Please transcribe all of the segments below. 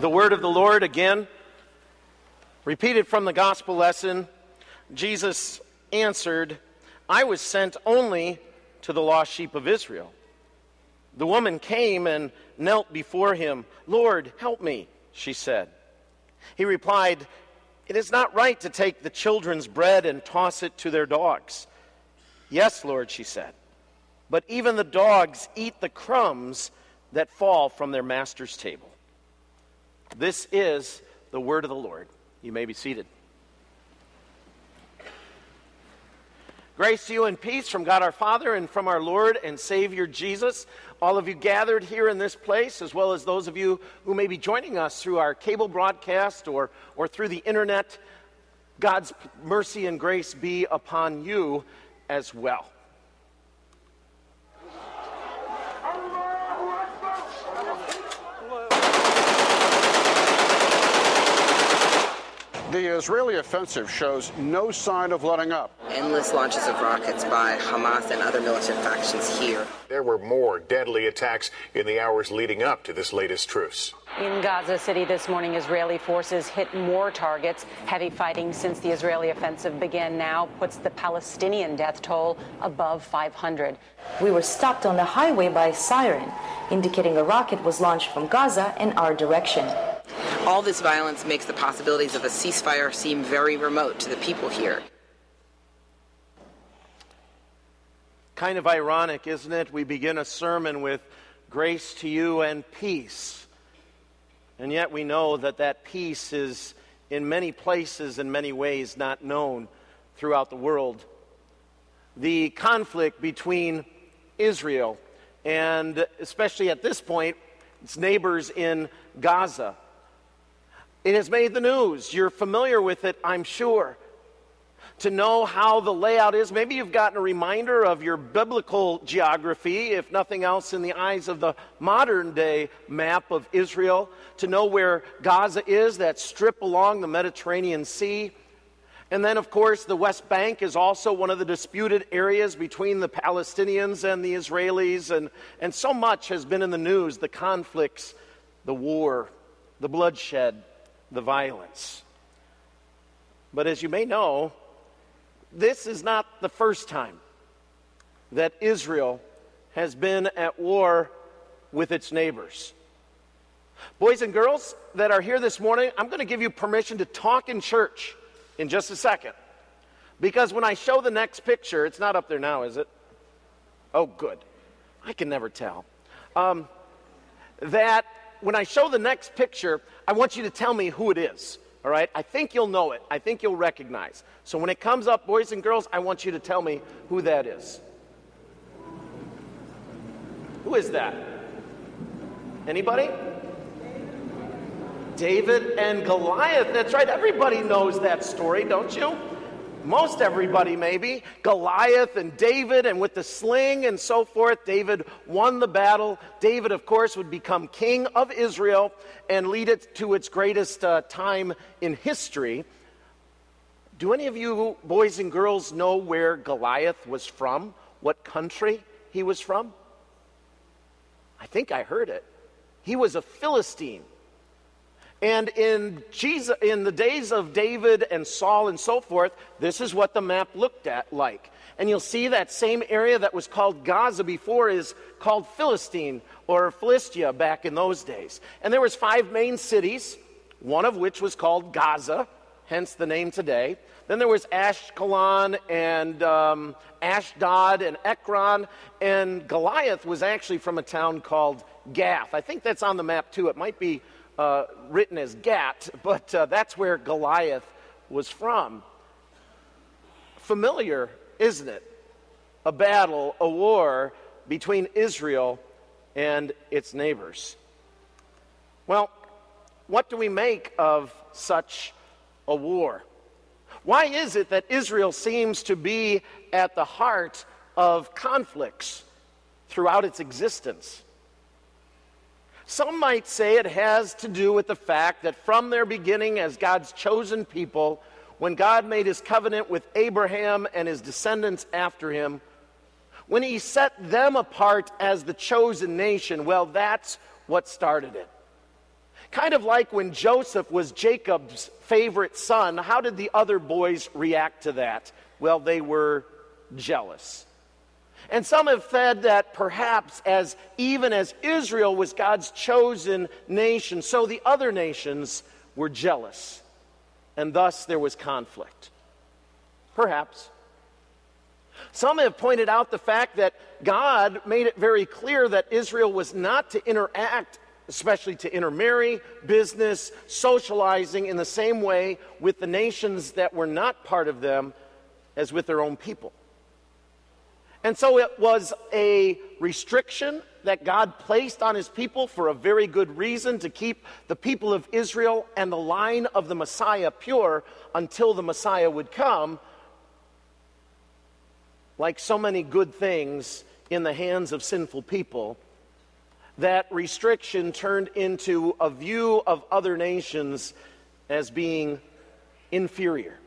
The word of the Lord again, repeated from the gospel lesson. Jesus answered, I was sent only to the lost sheep of Israel. The woman came and knelt before him. Lord, help me, she said. He replied, It is not right to take the children's bread and toss it to their dogs. Yes, Lord, she said. But even the dogs eat the crumbs that fall from their master's table. This is the word of the Lord. You may be seated. Grace to you and peace from God our Father and from our Lord and Savior Jesus. All of you gathered here in this place, as well as those of you who may be joining us through our cable broadcast or, or through the internet, God's mercy and grace be upon you as well. The Israeli offensive shows no sign of letting up. Endless launches of rockets by Hamas and other militant factions here. There were more deadly attacks in the hours leading up to this latest truce. In Gaza City this morning, Israeli forces hit more targets. Heavy fighting since the Israeli offensive began now puts the Palestinian death toll above 500. We were stopped on the highway by a siren, indicating a rocket was launched from Gaza in our direction. All this violence makes the possibilities of a ceasefire seem very remote to the people here. Kind of ironic, isn't it? We begin a sermon with grace to you and peace. And yet we know that that peace is in many places, in many ways, not known throughout the world. The conflict between Israel and, especially at this point, its neighbors in Gaza it has made the news. You're familiar with it, I'm sure. To know how the layout is, maybe you've gotten a reminder of your biblical geography, if nothing else, in the eyes of the modern day map of Israel, to know where Gaza is, that strip along the Mediterranean Sea. And then, of course, the West Bank is also one of the disputed areas between the Palestinians and the Israelis. And, and so much has been in the news the conflicts, the war, the bloodshed the violence. But as you may know, this is not the first time that Israel has been at war with its neighbors. Boys and girls that are here this morning, I'm going to give you permission to talk in church in just a second. Because when I show the next picture, it's not up there now, is it? Oh, good. I can never tell. Um, that when I show the next picture, I want you to tell me who it is. All right? I think you'll know it. I think you'll recognize. So when it comes up, boys and girls, I want you to tell me who that is. Who is that? Anybody? David and Goliath. That's right. Everybody knows that story, don't you? Most everybody maybe, Goliath and David, and with the sling and so forth, David won the battle. David, of course, would become king of Israel and lead it to its greatest uh, time in history. Do any of you boys and girls know where Goliath was from? What country he was from? I think I heard it. He was a Philistine. And in, Jesus, in the days of David and Saul and so forth, this is what the map looked at like. And you'll see that same area that was called Gaza before is called Philistine or Philistia back in those days. And there was five main cities, one of which was called Gaza, hence the name today. Then there was Ashkelon and um, Ashdod and Ekron, and Goliath was actually from a town called Gath. I think that's on the map too. It might be uh, written as Gat, but uh, that's where Goliath was from. Familiar, isn't it? A battle, a war between Israel and its neighbors. Well, what do we make of such a war? Why is it that Israel seems to be at the heart of conflicts throughout its existence? Some might say it has to do with the fact that from their beginning, as God's chosen people, when God made his covenant with Abraham and his descendants after him, when he set them apart as the chosen nation, well, that's what started it. Kind of like when Joseph was Jacob's favorite son, how did the other boys react to that? Well, they were jealous. And some have said that perhaps as even as Israel was God's chosen nation, so the other nations were jealous. And thus there was conflict. Perhaps. Some have pointed out the fact that God made it very clear that Israel was not to interact, especially to intermarry, business, socializing in the same way with the nations that were not part of them as with their own people. And so it was a restriction that God placed on his people for a very good reason to keep the people of Israel and the line of the Messiah pure until the Messiah would come like so many good things in the hands of sinful people, that restriction turned into a view of other nations as being inferior,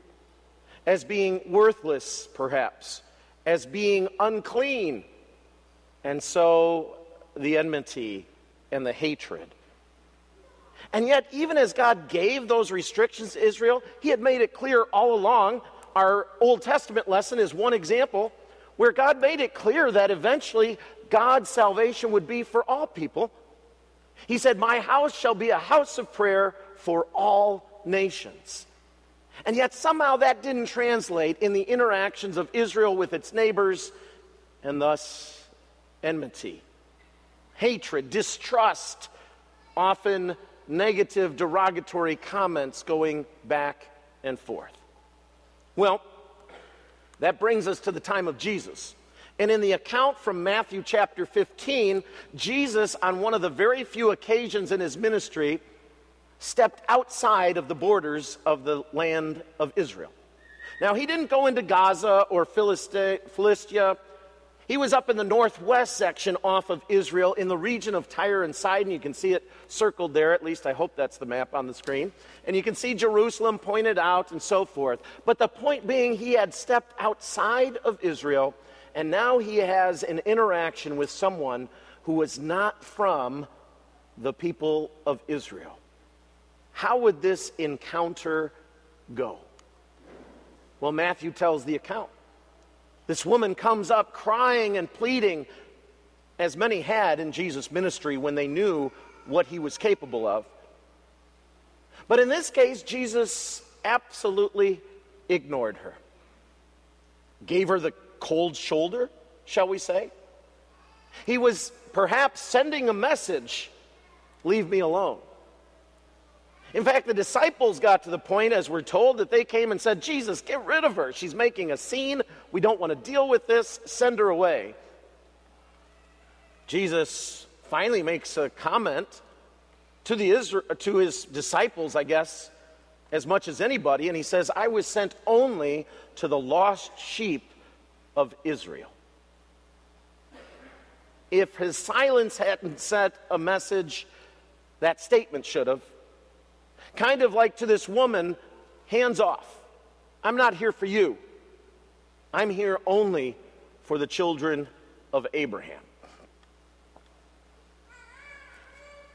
as being worthless, perhaps, as being unclean. And so the enmity and the hatred. And yet, even as God gave those restrictions to Israel, He had made it clear all along. Our Old Testament lesson is one example where God made it clear that eventually God's salvation would be for all people. He said, My house shall be a house of prayer for all nations. And yet, somehow, that didn't translate in the interactions of Israel with its neighbors, and thus enmity, hatred, distrust, often negative, derogatory comments going back and forth. Well, that brings us to the time of Jesus. And in the account from Matthew chapter 15, Jesus, on one of the very few occasions in his ministry, stepped outside of the borders of the land of Israel. Now, he didn't go into Gaza or Philistia he was up in the northwest section off of Israel in the region of Tyre and Sidon. You can see it circled there, at least I hope that's the map on the screen. And you can see Jerusalem pointed out and so forth. But the point being, he had stepped outside of Israel, and now he has an interaction with someone who was not from the people of Israel. How would this encounter go? Well, Matthew tells the account. This woman comes up crying and pleading, as many had in Jesus' ministry when they knew what he was capable of. But in this case, Jesus absolutely ignored her, gave her the cold shoulder, shall we say. He was perhaps sending a message leave me alone. In fact, the disciples got to the point, as we're told, that they came and said, Jesus, get rid of her. She's making a scene. We don't want to deal with this. Send her away. Jesus finally makes a comment to, the Israel, to his disciples, I guess, as much as anybody, and he says, I was sent only to the lost sheep of Israel. If his silence hadn't sent a message, that statement should have. Kind of like to this woman, hands off. I'm not here for you. I'm here only for the children of Abraham.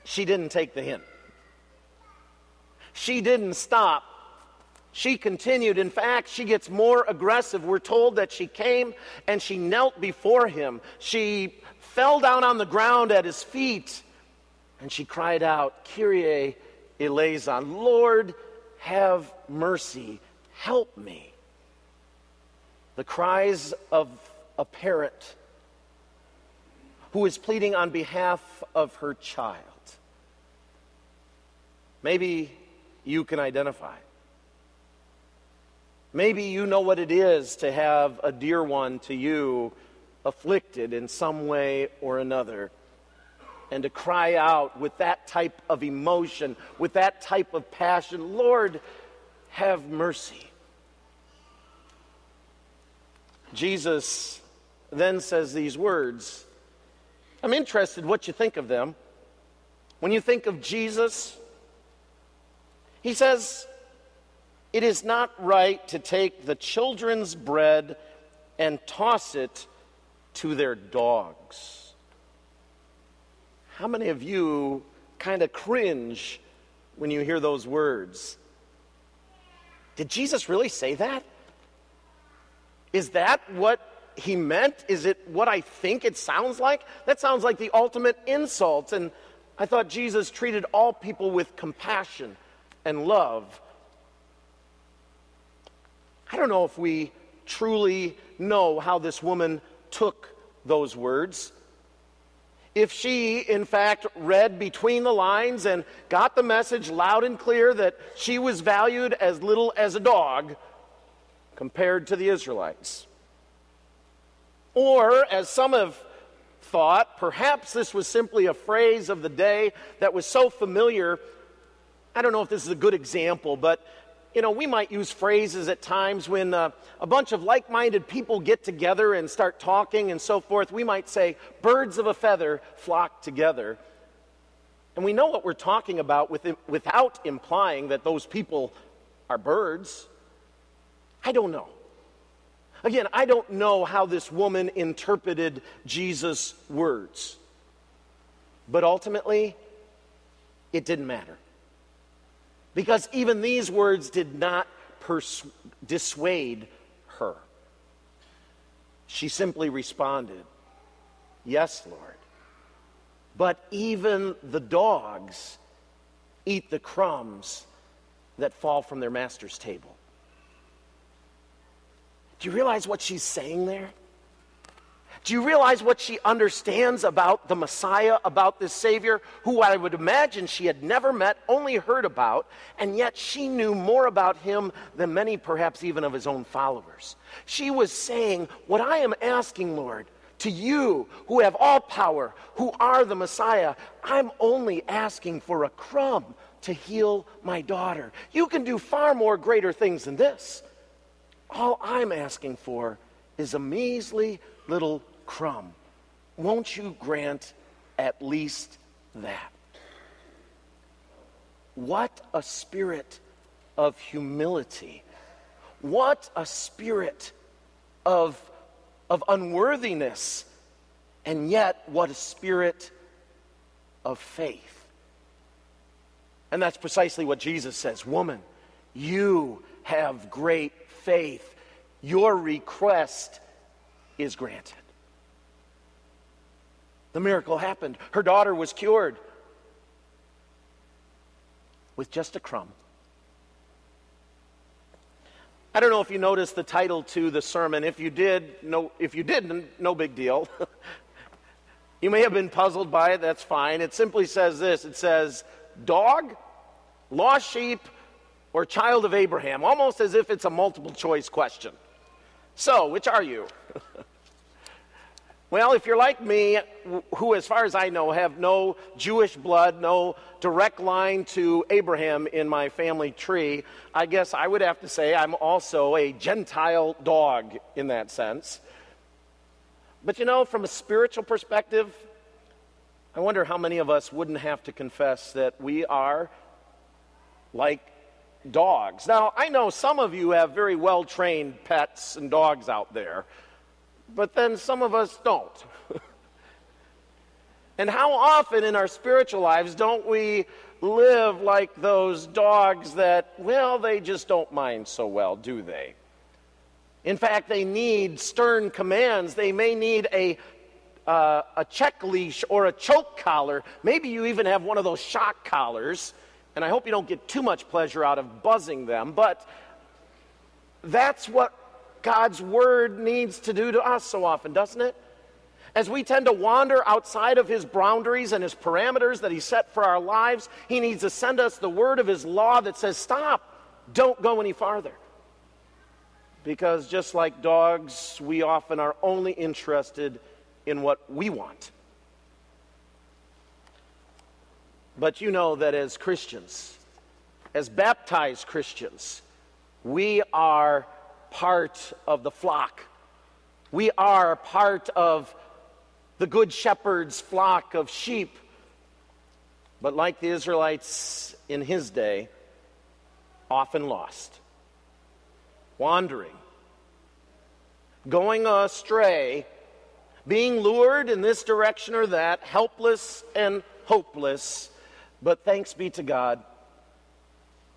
She didn't take the hint. She didn't stop. She continued. In fact, she gets more aggressive. We're told that she came and she knelt before him. She fell down on the ground at his feet and she cried out, Kyrie eleison. Lord, have mercy. Help me. The cries of a parent who is pleading on behalf of her child. Maybe you can identify. Maybe you know what it is to have a dear one to you afflicted in some way or another and to cry out with that type of emotion, with that type of passion, Lord, have mercy. Jesus then says these words. I'm interested what you think of them. When you think of Jesus, he says, It is not right to take the children's bread and toss it to their dogs. How many of you kind of cringe when you hear those words. Did Jesus really say that? Is that what he meant? Is it what I think it sounds like? That sounds like the ultimate insult. And I thought Jesus treated all people with compassion and love. I don't know if we truly know how this woman took those words. If she, in fact, read between the lines and got the message loud and clear that she was valued as little as a dog compared to the Israelites. Or, as some have thought, perhaps this was simply a phrase of the day that was so familiar. I don't know if this is a good example, but you know, we might use phrases at times when uh, a bunch of like minded people get together and start talking and so forth. We might say, birds of a feather flock together. And we know what we're talking about with, without implying that those people are birds. I don't know. Again, I don't know how this woman interpreted Jesus' words. But ultimately, it didn't matter. Because even these words did not pers- dissuade her. She simply responded, Yes, Lord. But even the dogs eat the crumbs that fall from their master's table. Do you realize what she's saying there? Do you realize what she understands about the Messiah, about this Savior, who I would imagine she had never met, only heard about, and yet she knew more about him than many, perhaps even of his own followers? She was saying, What I am asking, Lord, to you who have all power, who are the Messiah, I'm only asking for a crumb to heal my daughter. You can do far more greater things than this. All I'm asking for is a measly little crumb. Won't you grant at least that? What a spirit of humility. What a spirit of, of unworthiness. And yet, what a spirit of faith. And that's precisely what Jesus says Woman, you have great faith. Your request is granted. The miracle happened. Her daughter was cured with just a crumb. I don't know if you noticed the title to the sermon. If you did, no, if you didn't, no big deal. you may have been puzzled by it, that's fine. It simply says this it says, Dog, lost sheep, or child of Abraham, almost as if it's a multiple choice question. So, which are you? Well, if you're like me, who, as far as I know, have no Jewish blood, no direct line to Abraham in my family tree, I guess I would have to say I'm also a Gentile dog in that sense. But you know, from a spiritual perspective, I wonder how many of us wouldn't have to confess that we are like dogs. Now, I know some of you have very well trained pets and dogs out there but then some of us don't. and how often in our spiritual lives don't we live like those dogs that, well, they just don't mind so well, do they? In fact, they need stern commands. They may need a, uh, a check leash or a choke collar. Maybe you even have one of those shock collars. And I hope you don't get too much pleasure out of buzzing them. But that's what God's word needs to do to us so often, doesn't it? As we tend to wander outside of his boundaries and his parameters that he set for our lives, he needs to send us the word of his law that says, Stop, don't go any farther. Because just like dogs, we often are only interested in what we want. But you know that as Christians, as baptized Christians, we are part of the flock. We are part of the good shepherd's flock of sheep. But like the Israelites in his day, often lost, wandering, going astray, being lured in this direction or that, helpless and hopeless. But thanks be to God,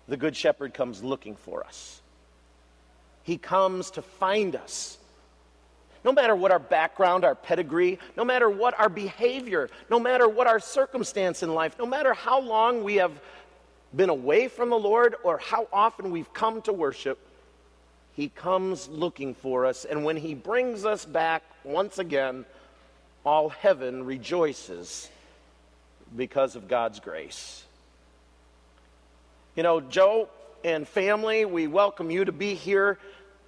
the Good Shepherd comes looking for us. He comes to find us. No matter what our background, our pedigree, no matter what our behavior, no matter what our circumstance in life, no matter how long we have been away from the Lord or how often we've come to worship, He comes looking for us. And when He brings us back once again, all heaven rejoices because of God's grace. You know, Joe and family, we welcome you to be here,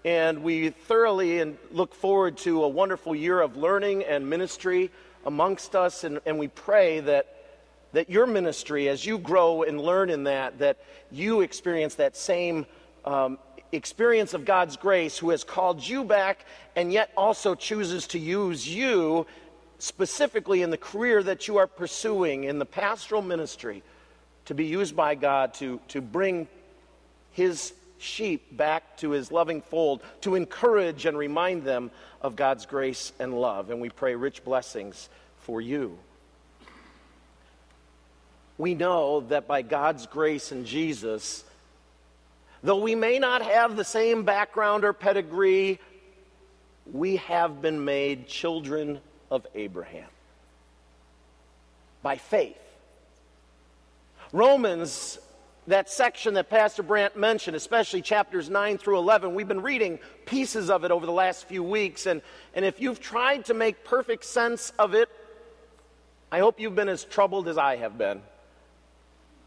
and we thoroughly look forward to a wonderful year of learning and ministry amongst us, and, and we pray that that your ministry, as you grow and learn in that, that you experience that same um, experience of God's grace, who has called you back and yet also chooses to use you specifically in the career that you are pursuing in the pastoral ministry to be used by God to, to bring his sheep back to his loving fold, to encourage and remind them of God's grace and love. And we pray rich blessings for you. We know that by God's grace in Jesus, though we may not have the same background or pedigree, we have been made children of Abraham by faith. Romans, that section that Pastor Brandt mentioned, especially chapters 9 through 11, we've been reading pieces of it over the last few weeks. And, and if you've tried to make perfect sense of it, I hope you've been as troubled as I have been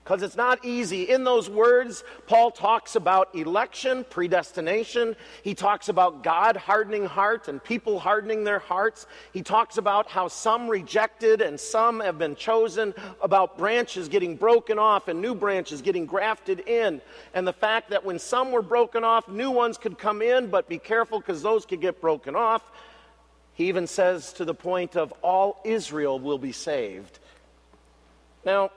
because it's not easy. In those words, Paul talks about election, predestination. He talks about God hardening heart and people hardening their hearts. He talks about how some rejected and some have been chosen, about branches getting broken off and new branches getting grafted in, and the fact that when some were broken off, new ones could come in, but be careful because those could get broken off. He even says to the point of all Israel will be saved. Now,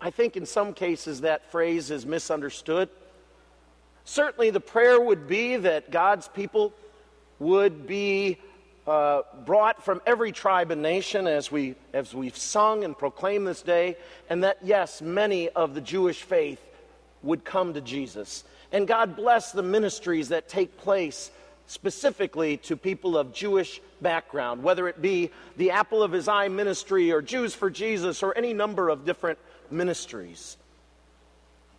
I think in some cases that phrase is misunderstood. Certainly, the prayer would be that God's people would be uh, brought from every tribe and nation as, we, as we've sung and proclaimed this day, and that, yes, many of the Jewish faith would come to Jesus. And God bless the ministries that take place specifically to people of Jewish background, whether it be the Apple of His Eye ministry or Jews for Jesus or any number of different ministries.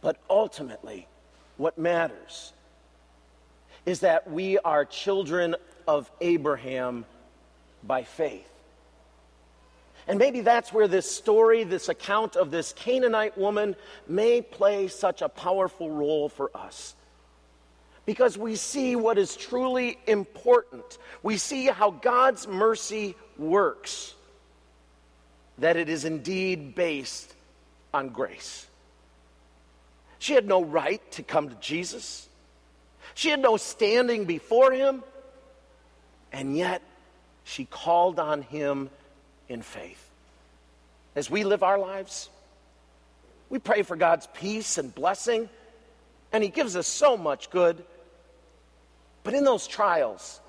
But ultimately, what matters is that we are children of Abraham by faith. And maybe that's where this story, this account of this Canaanite woman, may play such a powerful role for us. Because we see what is truly important. We see how God's mercy works, that it is indeed based on grace. She had no right to come to Jesus. She had no standing before him. And yet, she called on him in faith. As we live our lives, we pray for God's peace and blessing, and he gives us so much good. But in those trials,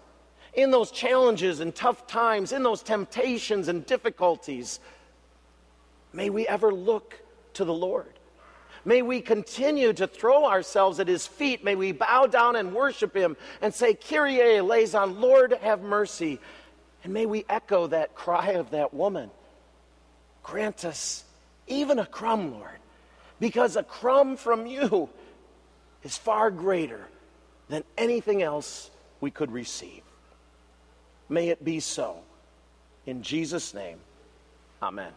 in those challenges and tough times, in those temptations and difficulties, may we ever look to the Lord. May we continue to throw ourselves at his feet. May we bow down and worship him and say, Kyrie eleison, Lord, have mercy. And may we echo that cry of that woman. Grant us even a crumb, Lord, because a crumb from you is far greater than anything else we could receive. May it be so. In Jesus' name, amen.